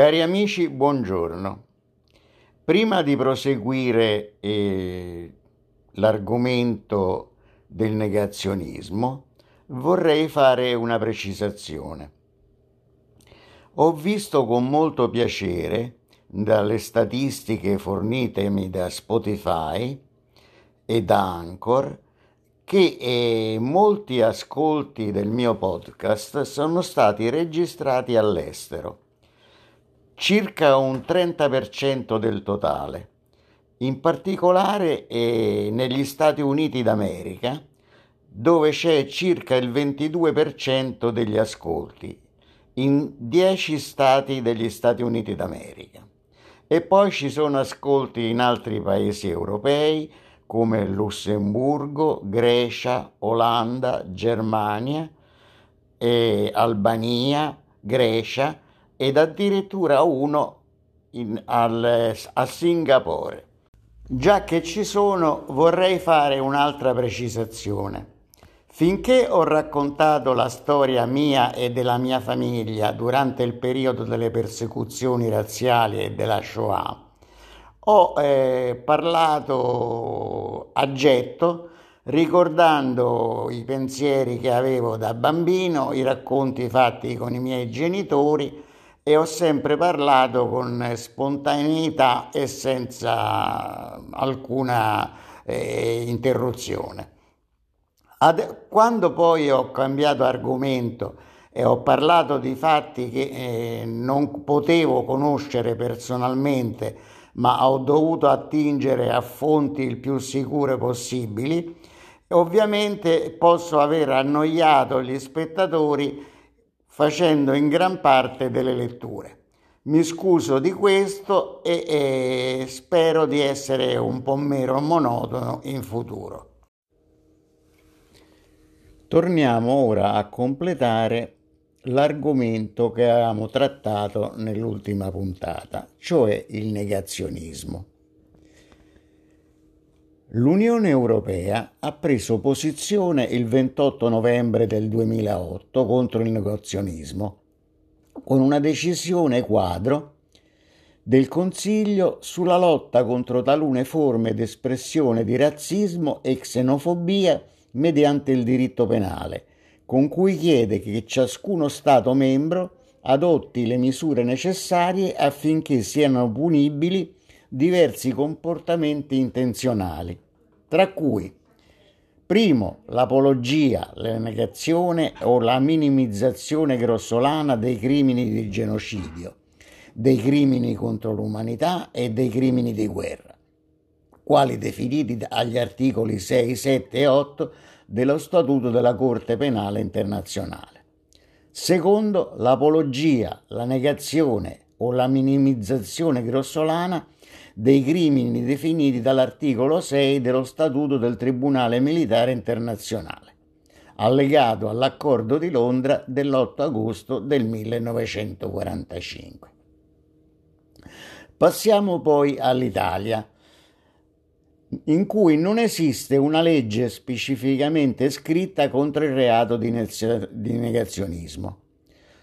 Cari amici, buongiorno. Prima di proseguire eh, l'argomento del negazionismo, vorrei fare una precisazione. Ho visto con molto piacere dalle statistiche fornitemi da Spotify e da Anchor che eh, molti ascolti del mio podcast sono stati registrati all'estero, circa un 30% del totale, in particolare eh, negli Stati Uniti d'America, dove c'è circa il 22% degli ascolti, in 10 stati degli Stati Uniti d'America. E poi ci sono ascolti in altri paesi europei, come Lussemburgo, Grecia, Olanda, Germania, Albania, Grecia ed addirittura uno in, al, a Singapore. Già che ci sono, vorrei fare un'altra precisazione. Finché ho raccontato la storia mia e della mia famiglia durante il periodo delle persecuzioni razziali e della Shoah, ho eh, parlato a getto ricordando i pensieri che avevo da bambino, i racconti fatti con i miei genitori e ho sempre parlato con spontaneità e senza alcuna eh, interruzione. Ad, quando poi ho cambiato argomento e ho parlato di fatti che eh, non potevo conoscere personalmente, ma ho dovuto attingere a fonti il più sicure possibili. Ovviamente posso aver annoiato gli spettatori facendo in gran parte delle letture. Mi scuso di questo e, e spero di essere un po' meno monotono in futuro. Torniamo ora a completare l'argomento che avevamo trattato nell'ultima puntata, cioè il negazionismo. L'Unione Europea ha preso posizione il 28 novembre del 2008 contro il negazionismo con una decisione quadro del Consiglio sulla lotta contro talune forme d'espressione di razzismo e xenofobia mediante il diritto penale con cui chiede che ciascuno Stato membro adotti le misure necessarie affinché siano punibili diversi comportamenti intenzionali, tra cui Primo, l'apologia, la negazione o la minimizzazione grossolana dei crimini di genocidio, dei crimini contro l'umanità e dei crimini di guerra, quali definiti agli articoli 6, 7 e 8 dello Statuto della Corte Penale Internazionale. Secondo, l'apologia, la negazione o la minimizzazione grossolana dei crimini definiti dall'articolo 6 dello Statuto del Tribunale Militare Internazionale, allegato all'accordo di Londra dell'8 agosto del 1945. Passiamo poi all'Italia in cui non esiste una legge specificamente scritta contro il reato di, negazionismo.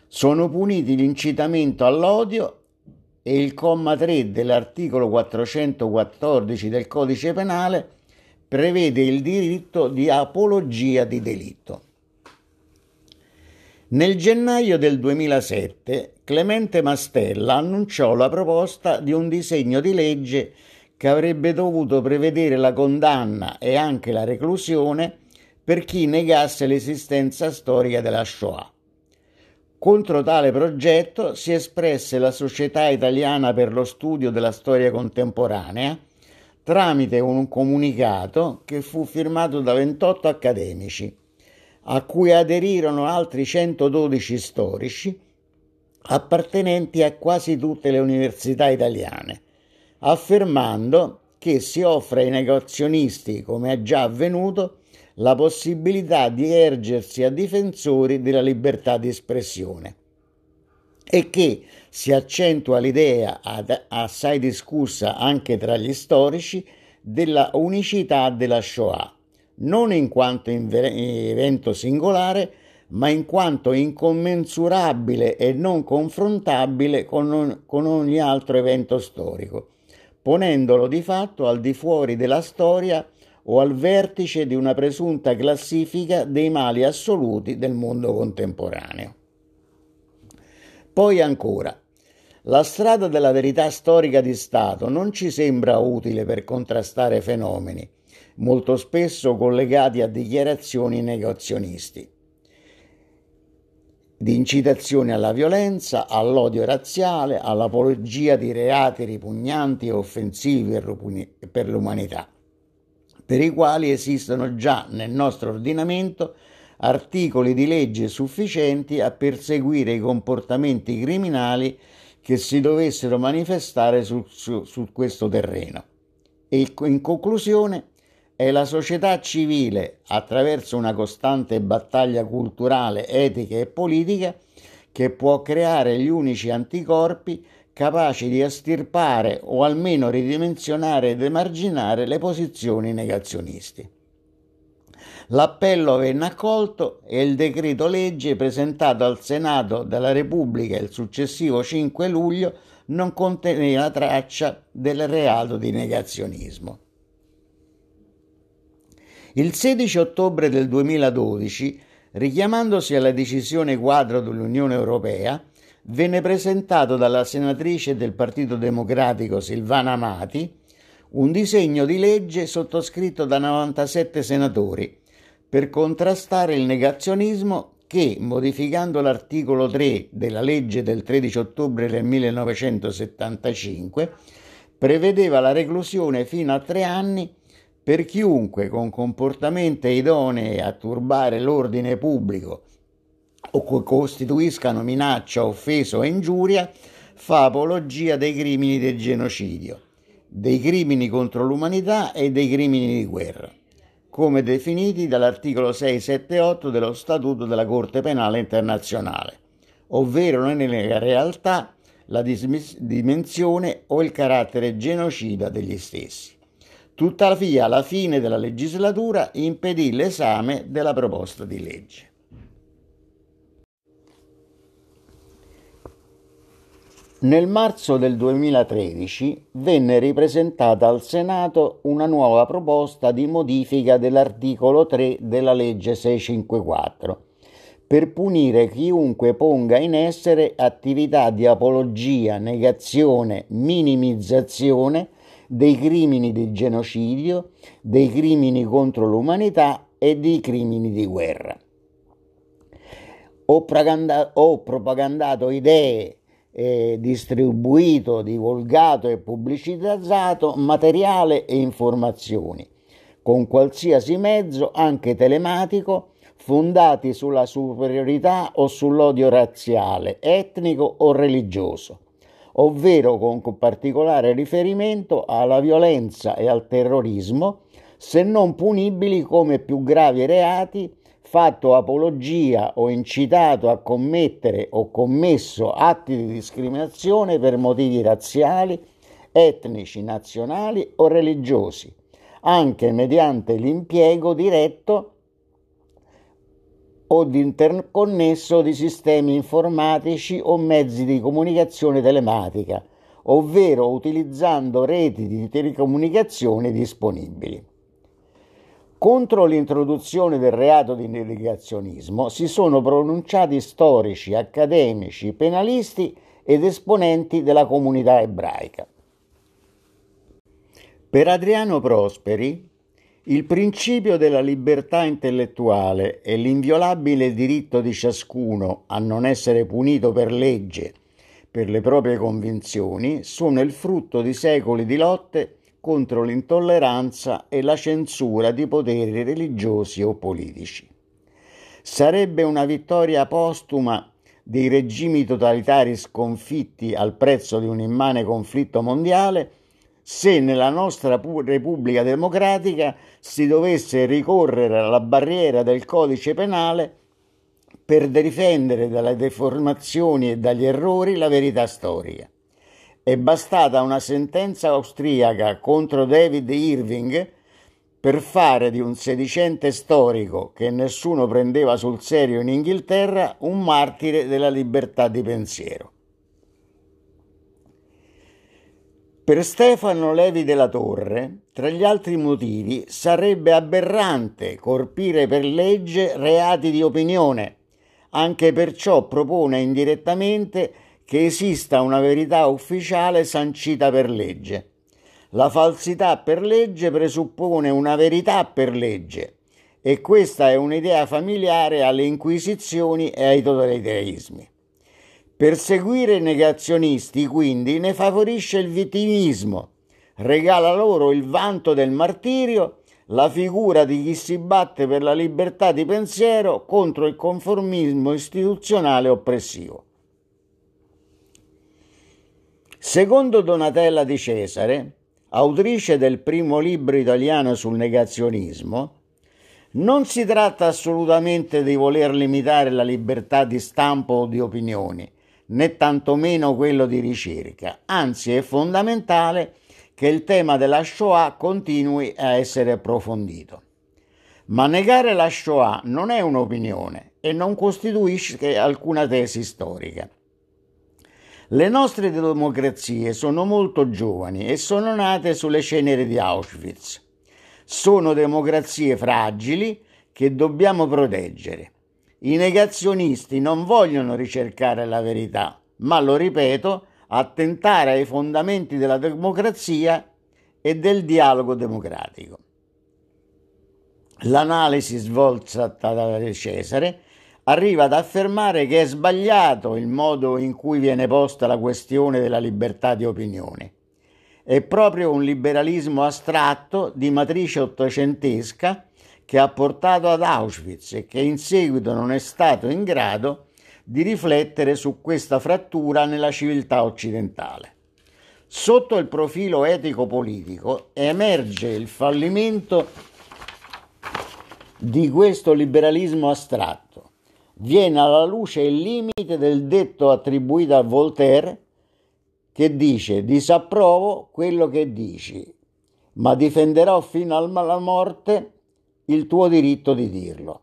Sono puniti l'incitamento all'odio e il comma 3 dell'articolo 414 del codice penale prevede il diritto di apologia di delitto. Nel gennaio del 2007 Clemente Mastella annunciò la proposta di un disegno di legge che avrebbe dovuto prevedere la condanna e anche la reclusione per chi negasse l'esistenza storica della Shoah. Contro tale progetto si espresse la Società Italiana per lo Studio della Storia Contemporanea tramite un comunicato che fu firmato da 28 accademici, a cui aderirono altri 112 storici appartenenti a quasi tutte le università italiane affermando che si offre ai negozionisti, come è già avvenuto, la possibilità di ergersi a difensori della libertà di espressione. E che si accentua l'idea assai discussa anche tra gli storici della unicità della Shoah, non in quanto evento singolare, ma in quanto incommensurabile e non confrontabile con, con ogni altro evento storico, ponendolo di fatto al di fuori della storia o al vertice di una presunta classifica dei mali assoluti del mondo contemporaneo. Poi ancora, la strada della verità storica di Stato non ci sembra utile per contrastare fenomeni, molto spesso collegati a dichiarazioni negazionisti di incitazione alla violenza, all'odio razziale, all'apologia di reati ripugnanti e offensivi per l'umanità, per i quali esistono già nel nostro ordinamento articoli di legge sufficienti a perseguire i comportamenti criminali che si dovessero manifestare su, su, su questo terreno. E in conclusione, è la società civile, attraverso una costante battaglia culturale, etica e politica, che può creare gli unici anticorpi capaci di estirpare o almeno ridimensionare ed emarginare le posizioni negazionisti. L'appello venne accolto e il decreto legge presentato al Senato della Repubblica il successivo 5 luglio non conteneva traccia del reato di negazionismo. Il 16 ottobre del 2012, richiamandosi alla decisione quadro dell'Unione Europea, venne presentato dalla senatrice del Partito Democratico Silvana Amati un disegno di legge sottoscritto da 97 senatori per contrastare il negazionismo che, modificando l'articolo 3 della legge del 13 ottobre del 1975, prevedeva la reclusione fino a tre anni per chiunque con comportamenti idonei a turbare l'ordine pubblico o costituiscano minaccia, offesa o ingiuria, fa apologia dei crimini del genocidio, dei crimini contro l'umanità e dei crimini di guerra, come definiti dall'articolo 678 dello Statuto della Corte Penale Internazionale, ovvero nella realtà la dimensione o il carattere genocida degli stessi. Tuttavia, alla fine della legislatura impedì l'esame della proposta di legge. Nel marzo del 2013 venne ripresentata al Senato una nuova proposta di modifica dell'articolo 3 della legge 654 per punire chiunque ponga in essere attività di apologia, negazione, minimizzazione dei crimini di genocidio, dei crimini contro l'umanità e dei crimini di guerra. Ho, propaganda- ho propagandato idee, eh, distribuito, divulgato e pubblicizzato materiale e informazioni con qualsiasi mezzo, anche telematico, fondati sulla superiorità o sull'odio razziale, etnico o religioso ovvero con particolare riferimento alla violenza e al terrorismo, se non punibili come più gravi reati, fatto apologia o incitato a commettere o commesso atti di discriminazione per motivi razziali, etnici, nazionali o religiosi, anche mediante l'impiego diretto o interconnesso di sistemi informatici o mezzi di comunicazione telematica, ovvero utilizzando reti di telecomunicazione disponibili. Contro l'introduzione del reato di negazionismo si sono pronunciati storici, accademici, penalisti ed esponenti della comunità ebraica. Per Adriano Prosperi, il principio della libertà intellettuale e l'inviolabile diritto di ciascuno a non essere punito per legge per le proprie convinzioni sono il frutto di secoli di lotte contro l'intolleranza e la censura di poteri religiosi o politici. Sarebbe una vittoria postuma dei regimi totalitari sconfitti al prezzo di un immane conflitto mondiale se nella nostra Repubblica Democratica si dovesse ricorrere alla barriera del codice penale per difendere dalle deformazioni e dagli errori la verità storica. È bastata una sentenza austriaca contro David Irving per fare di un sedicente storico che nessuno prendeva sul serio in Inghilterra un martire della libertà di pensiero. Per Stefano Levi della Torre, tra gli altri motivi, sarebbe aberrante colpire per legge reati di opinione. Anche perciò propone indirettamente che esista una verità ufficiale sancita per legge. La falsità per legge presuppone una verità per legge e questa è un'idea familiare alle inquisizioni e ai totalitarismi. Perseguire i negazionisti quindi ne favorisce il vittimismo, regala loro il vanto del martirio, la figura di chi si batte per la libertà di pensiero contro il conformismo istituzionale oppressivo. Secondo Donatella di Cesare, autrice del primo libro italiano sul negazionismo, non si tratta assolutamente di voler limitare la libertà di stampo o di opinioni, né tantomeno quello di ricerca. Anzi, è fondamentale che il tema della Shoah continui a essere approfondito. Ma negare la Shoah non è un'opinione e non costituisce alcuna tesi storica. Le nostre democrazie sono molto giovani e sono nate sulle ceneri di Auschwitz. Sono democrazie fragili che dobbiamo proteggere. I negazionisti non vogliono ricercare la verità, ma lo ripeto, attentare ai fondamenti della democrazia e del dialogo democratico. L'analisi svolta da Cesare arriva ad affermare che è sbagliato il modo in cui viene posta la questione della libertà di opinione. È proprio un liberalismo astratto di matrice ottocentesca che ha portato ad Auschwitz e che in seguito non è stato in grado di riflettere su questa frattura nella civiltà occidentale. Sotto il profilo etico-politico emerge il fallimento di questo liberalismo astratto. Viene alla luce il limite del detto attribuito a Voltaire che dice disapprovo quello che dici, ma difenderò fino alla morte il tuo diritto di dirlo.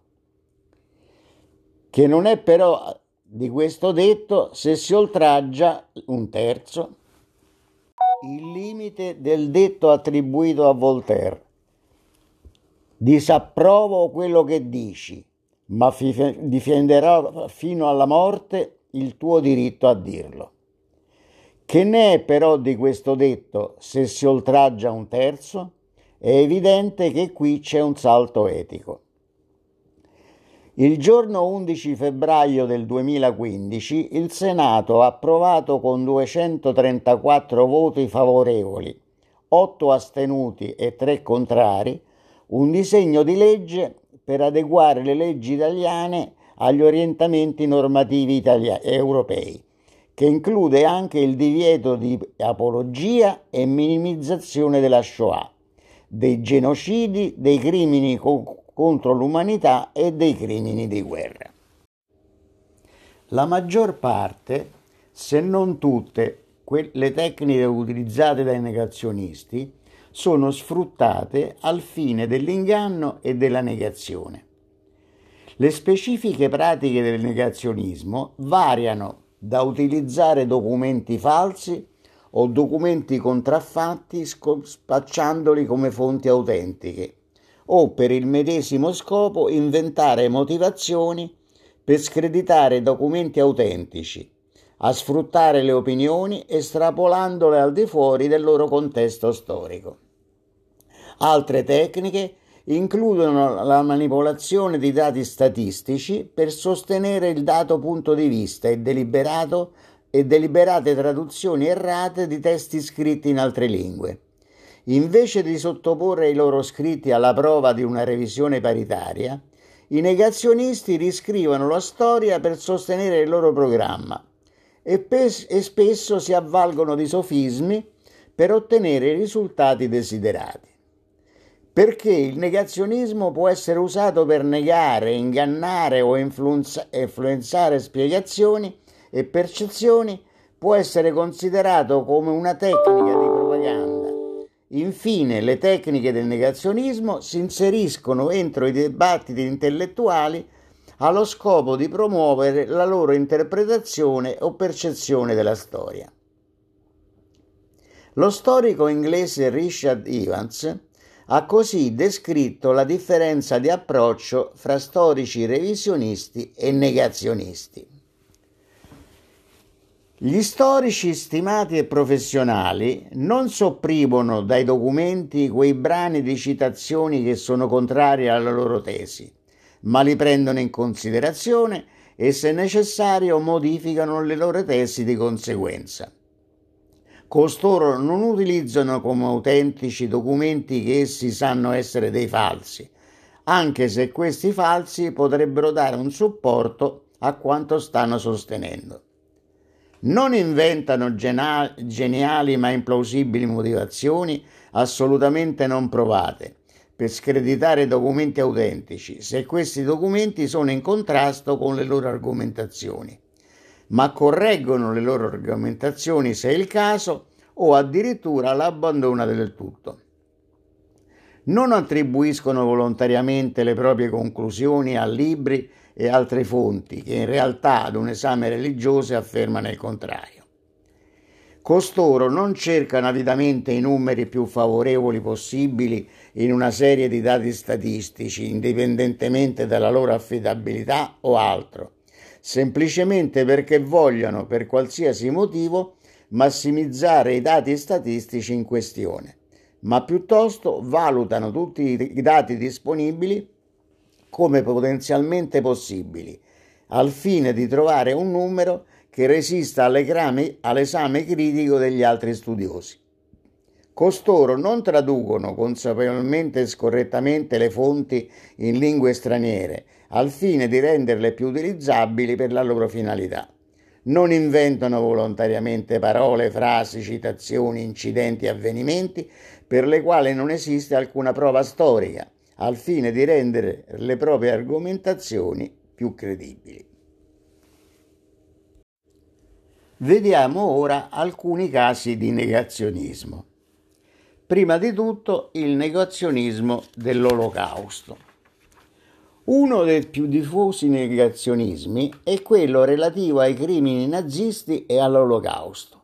Che non è però di questo detto se si oltraggia un terzo il limite del detto attribuito a Voltaire. Disapprovo quello che dici, ma difenderò fino alla morte il tuo diritto a dirlo. Che ne è però di questo detto se si oltraggia un terzo? È evidente che qui c'è un salto etico. Il giorno 11 febbraio del 2015 il Senato ha approvato con 234 voti favorevoli, 8 astenuti e 3 contrari un disegno di legge per adeguare le leggi italiane agli orientamenti normativi italia- europei, che include anche il divieto di apologia e minimizzazione della Shoah dei genocidi, dei crimini co- contro l'umanità e dei crimini di guerra. La maggior parte, se non tutte, le tecniche utilizzate dai negazionisti sono sfruttate al fine dell'inganno e della negazione. Le specifiche pratiche del negazionismo variano da utilizzare documenti falsi o documenti contraffatti spacciandoli come fonti autentiche o per il medesimo scopo inventare motivazioni per screditare documenti autentici, a sfruttare le opinioni estrapolandole al di fuori del loro contesto storico. Altre tecniche includono la manipolazione di dati statistici per sostenere il dato punto di vista e e deliberate traduzioni errate di testi scritti in altre lingue. Invece di sottoporre i loro scritti alla prova di una revisione paritaria, i negazionisti riscrivono la storia per sostenere il loro programma e, pes- e spesso si avvalgono di sofismi per ottenere i risultati desiderati. Perché il negazionismo può essere usato per negare, ingannare o influenzare spiegazioni e percezioni può essere considerato come una tecnica di propaganda. Infine, le tecniche del negazionismo si inseriscono entro i dibattiti intellettuali allo scopo di promuovere la loro interpretazione o percezione della storia. Lo storico inglese Richard Evans ha così descritto la differenza di approccio fra storici revisionisti e negazionisti. Gli storici stimati e professionali non sopprimono dai documenti quei brani di citazioni che sono contrari alla loro tesi, ma li prendono in considerazione e se necessario modificano le loro tesi di conseguenza. Costoro non utilizzano come autentici documenti che essi sanno essere dei falsi, anche se questi falsi potrebbero dare un supporto a quanto stanno sostenendo. Non inventano geniali ma implausibili motivazioni assolutamente non provate per screditare documenti autentici se questi documenti sono in contrasto con le loro argomentazioni, ma correggono le loro argomentazioni se è il caso o addirittura l'abbandonano del tutto. Non attribuiscono volontariamente le proprie conclusioni a libri e altre fonti che in realtà ad un esame religioso affermano il contrario. Costoro non cercano avidamente i numeri più favorevoli possibili in una serie di dati statistici, indipendentemente dalla loro affidabilità o altro, semplicemente perché vogliono, per qualsiasi motivo, massimizzare i dati statistici in questione, ma piuttosto valutano tutti i dati disponibili come potenzialmente possibili, al fine di trovare un numero che resista all'esame critico degli altri studiosi. Costoro non traducono consapevolmente e scorrettamente le fonti in lingue straniere, al fine di renderle più utilizzabili per la loro finalità. Non inventano volontariamente parole, frasi, citazioni, incidenti, avvenimenti per le quali non esiste alcuna prova storica, al fine di rendere le proprie argomentazioni più credibili. Vediamo ora alcuni casi di negazionismo. Prima di tutto il negazionismo dell'Olocausto. Uno dei più diffusi negazionismi è quello relativo ai crimini nazisti e all'Olocausto.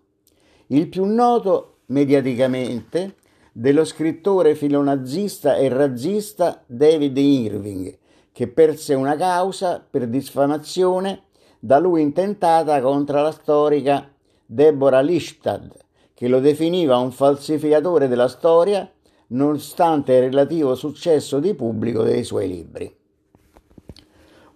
Il più noto mediaticamente dello scrittore filonazista e razzista David Irving, che perse una causa per diffamazione da lui intentata contro la storica Deborah Listad, che lo definiva un falsificatore della storia nonostante il relativo successo di pubblico dei suoi libri.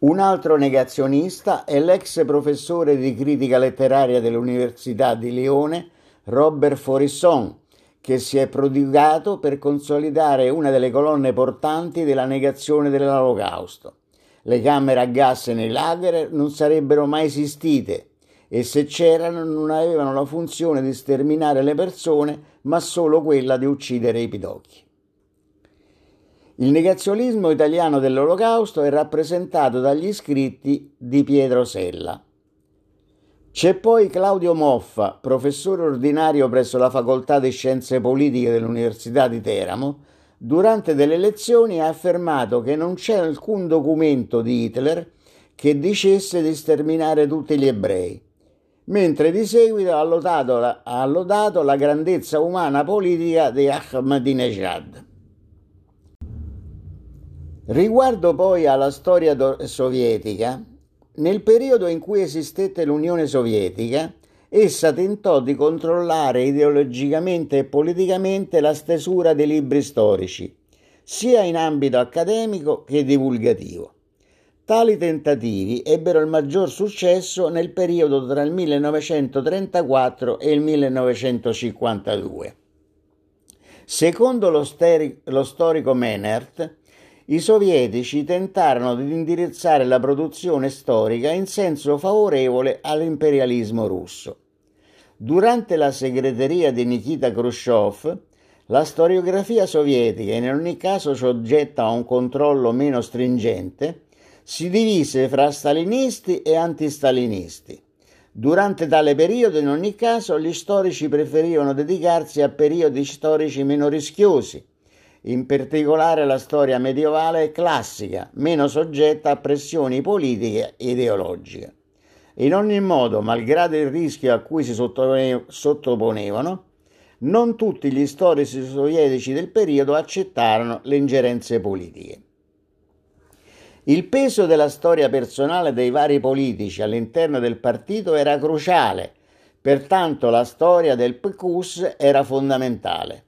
Un altro negazionista è l'ex professore di critica letteraria dell'Università di Lione, Robert Forisson, che si è prodigato per consolidare una delle colonne portanti della negazione dell'Olocausto. Le camere a gas nei lager non sarebbero mai esistite e se c'erano non avevano la funzione di sterminare le persone, ma solo quella di uccidere i pidocchi. Il negazionismo italiano dell'Olocausto è rappresentato dagli scritti di Pietro Sella. C'è poi Claudio Moffa, professore ordinario presso la Facoltà di Scienze Politiche dell'Università di Teramo, durante delle lezioni ha affermato che non c'è alcun documento di Hitler che dicesse di sterminare tutti gli ebrei, mentre di seguito ha lodato la, ha lodato la grandezza umana politica di Ahmadinejad. Riguardo poi alla storia sovietica, nel periodo in cui esistette l'Unione Sovietica, essa tentò di controllare ideologicamente e politicamente la stesura dei libri storici, sia in ambito accademico che divulgativo. Tali tentativi ebbero il maggior successo nel periodo tra il 1934 e il 1952. Secondo lo, storico Menert, i sovietici tentarono di indirizzare la produzione storica in senso favorevole all'imperialismo russo. Durante la segreteria di Nikita Khrushchev, la storiografia sovietica, in ogni caso soggetta a un controllo meno stringente, si divise fra stalinisti e antistalinisti. Durante tale periodo, in ogni caso, gli storici preferivano dedicarsi a periodi storici meno rischiosi, in particolare la storia medievale classica, meno soggetta a pressioni politiche e ideologiche. In ogni modo, malgrado il rischio a cui si sottoponevano, non tutti gli storici sovietici del periodo accettarono le ingerenze politiche. Il peso della storia personale dei vari politici all'interno del partito era cruciale, pertanto la storia del PQS era fondamentale.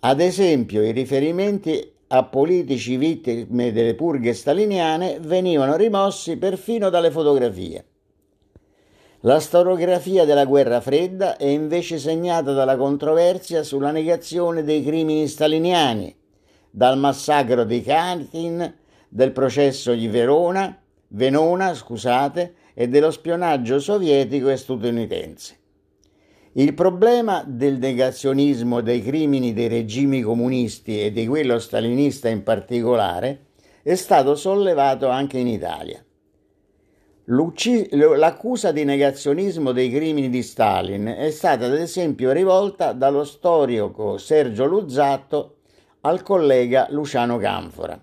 Ad esempio, i riferimenti a politici vittime delle purghe staliniane venivano rimossi perfino dalle fotografie. La storiografia della guerra fredda è invece segnata dalla controversia sulla negazione dei crimini staliniani, dal massacro di Katyn del processo di Verona, Venona scusate, e dello spionaggio sovietico e statunitense. Il problema del negazionismo dei crimini dei regimi comunisti e di quello stalinista in particolare è stato sollevato anche in Italia. L'accusa di negazionismo dei crimini di Stalin è stata ad esempio rivolta dallo storico Sergio Luzzatto al collega Luciano Canfora.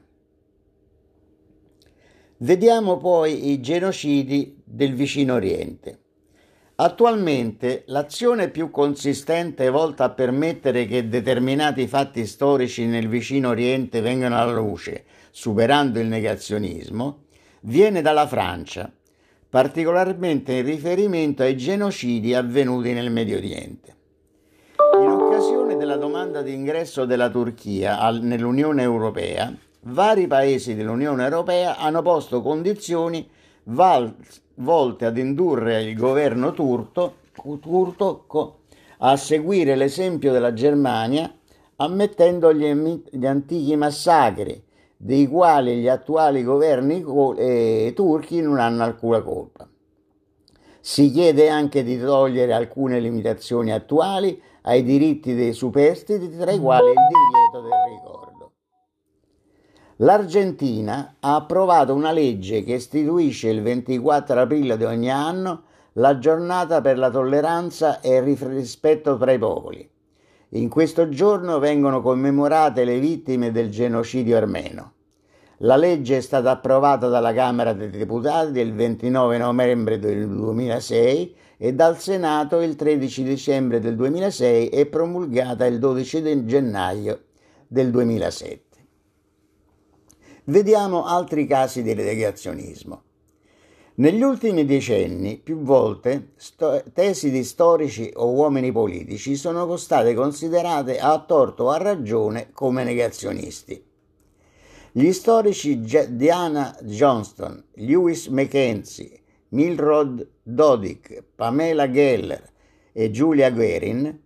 Vediamo poi i genocidi del vicino Oriente. Attualmente l'azione più consistente volta a permettere che determinati fatti storici nel vicino Oriente vengano alla luce, superando il negazionismo, viene dalla Francia, particolarmente in riferimento ai genocidi avvenuti nel Medio Oriente. In occasione della domanda di ingresso della Turchia nell'Unione Europea, vari paesi dell'Unione Europea hanno posto condizioni val- volte ad indurre il governo turco, turco a seguire l'esempio della Germania, ammettendo gli, gli antichi massacri, dei quali gli attuali governi eh, turchi non hanno alcuna colpa. Si chiede anche di togliere alcune limitazioni attuali ai diritti dei superstiti, tra i quali il divieto del ricordo. L'Argentina ha approvato una legge che istituisce il 24 aprile di ogni anno la giornata per la tolleranza e il rispetto tra i popoli. In questo giorno vengono commemorate le vittime del genocidio armeno. La legge è stata approvata dalla Camera dei Deputati il 29 novembre del 2006 e dal Senato il 13 dicembre del 2006 e promulgata il 12 gennaio del 2007. Vediamo altri casi di negazionismo. Negli ultimi decenni, più volte, sto- tesi di storici o uomini politici sono state considerate a torto o a ragione come negazionisti. Gli storici Diana Johnston, Lewis Mackenzie, Milrod Dodik, Pamela Geller e Julia Guerin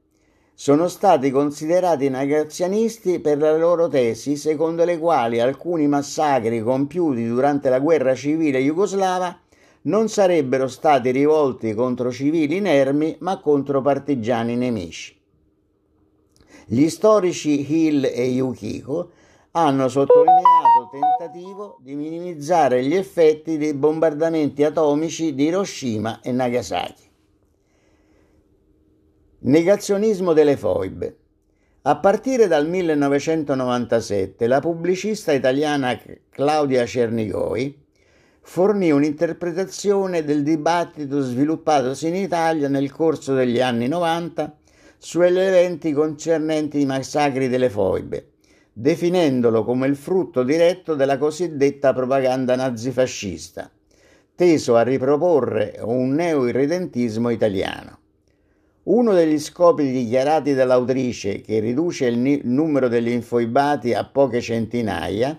sono stati considerati negazionisti per le loro tesi secondo le quali alcuni massacri compiuti durante la guerra civile jugoslava non sarebbero stati rivolti contro civili inermi ma contro partigiani nemici. Gli storici Hill e Yukiko hanno sottolineato il tentativo di minimizzare gli effetti dei bombardamenti atomici di Hiroshima e Nagasaki. Negazionismo delle foibe. A partire dal 1997 la pubblicista italiana Claudia Cernigoi fornì un'interpretazione del dibattito sviluppatosi in Italia nel corso degli anni 90 sugli eventi concernenti i massacri delle foibe, definendolo come il frutto diretto della cosiddetta propaganda nazifascista, teso a riproporre un neo-irredentismo italiano. Uno degli scopi dichiarati dall'autrice, che riduce il numero degli infoibati a poche centinaia,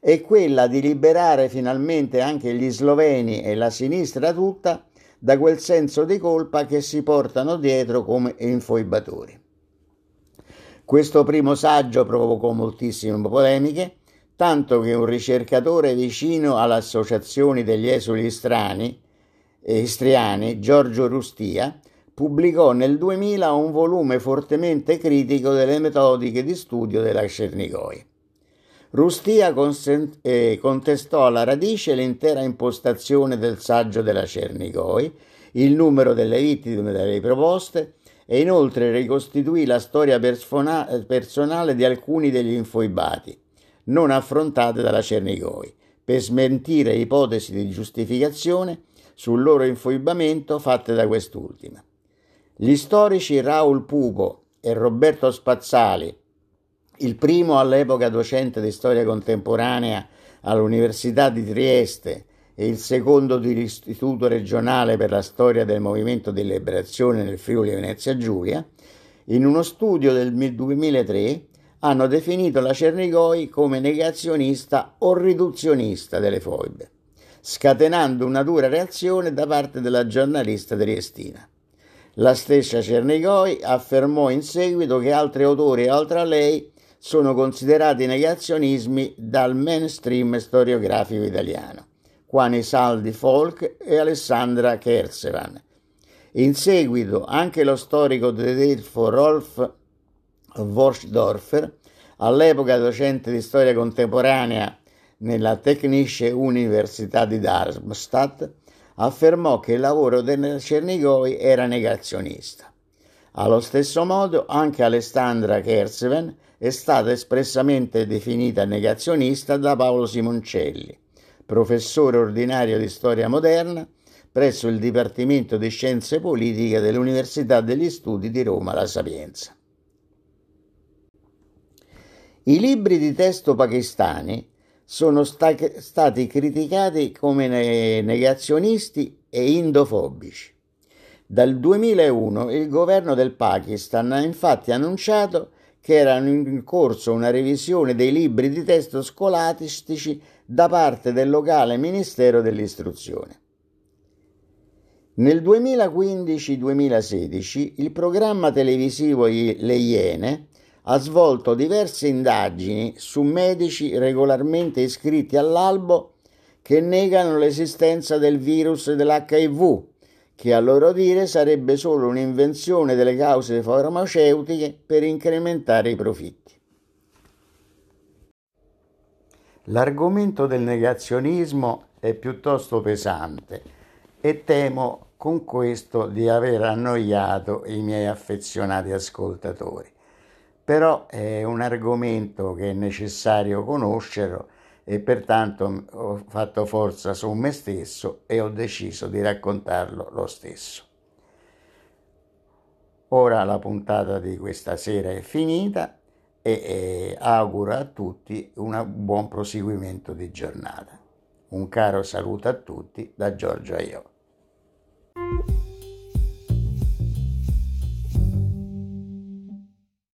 è quella di liberare finalmente anche gli sloveni e la sinistra tutta da quel senso di colpa che si portano dietro come infoibatori. Questo primo saggio provocò moltissime polemiche, tanto che un ricercatore vicino alle associazioni degli esuli strani, istriani, Giorgio Rustia, pubblicò nel 2000 un volume fortemente critico delle metodiche di studio della Cernigoi. Rustia eh, contestò alla radice l'intera impostazione del saggio della Cernigoi, il numero delle vittime delle proposte e inoltre ricostituì la storia personale di alcuni degli infoibati, non affrontate dalla Cernigoi, per smentire ipotesi di giustificazione sul loro infoibamento fatte da quest'ultima. Gli storici Raul Pupo e Roberto Spazzali, il primo all'epoca docente di storia contemporanea all'Università di Trieste e il secondo dell'Istituto regionale per la storia del movimento di liberazione nel Friuli Venezia Giulia, in uno studio del 2003 hanno definito la Cernigoi come negazionista o riduzionista delle foibe, scatenando una dura reazione da parte della giornalista triestina. La stessa Cernigoi affermò in seguito che altri autori oltre a lei sono considerati negazionismi dal mainstream storiografico italiano, quali Saldi Folk e Alessandra Kersevan. In seguito anche lo storico tedesco Rolf Worschdorfer, all'epoca docente di storia contemporanea nella Technische Università di Darmstadt, affermò che il lavoro del Cernigoi era negazionista. Allo stesso modo anche Alessandra Kersven è stata espressamente definita negazionista da Paolo Simoncelli, professore ordinario di storia moderna presso il Dipartimento di Scienze Politiche dell'Università degli Studi di Roma La Sapienza. I libri di testo pakistani sono sta- stati criticati come negazionisti e indofobici. Dal 2001 il governo del Pakistan ha infatti annunciato che era in corso una revisione dei libri di testo scolastici da parte del locale Ministero dell'Istruzione. Nel 2015-2016 il programma televisivo Le Iene ha svolto diverse indagini su medici regolarmente iscritti all'albo che negano l'esistenza del virus dell'HIV, che a loro dire sarebbe solo un'invenzione delle cause farmaceutiche per incrementare i profitti. L'argomento del negazionismo è piuttosto pesante e temo con questo di aver annoiato i miei affezionati ascoltatori però è un argomento che è necessario conoscere e pertanto ho fatto forza su me stesso e ho deciso di raccontarlo lo stesso. Ora la puntata di questa sera è finita e, auguro a tutti un buon proseguimento di giornata. Un caro saluto a tutti da Giorgio Aio.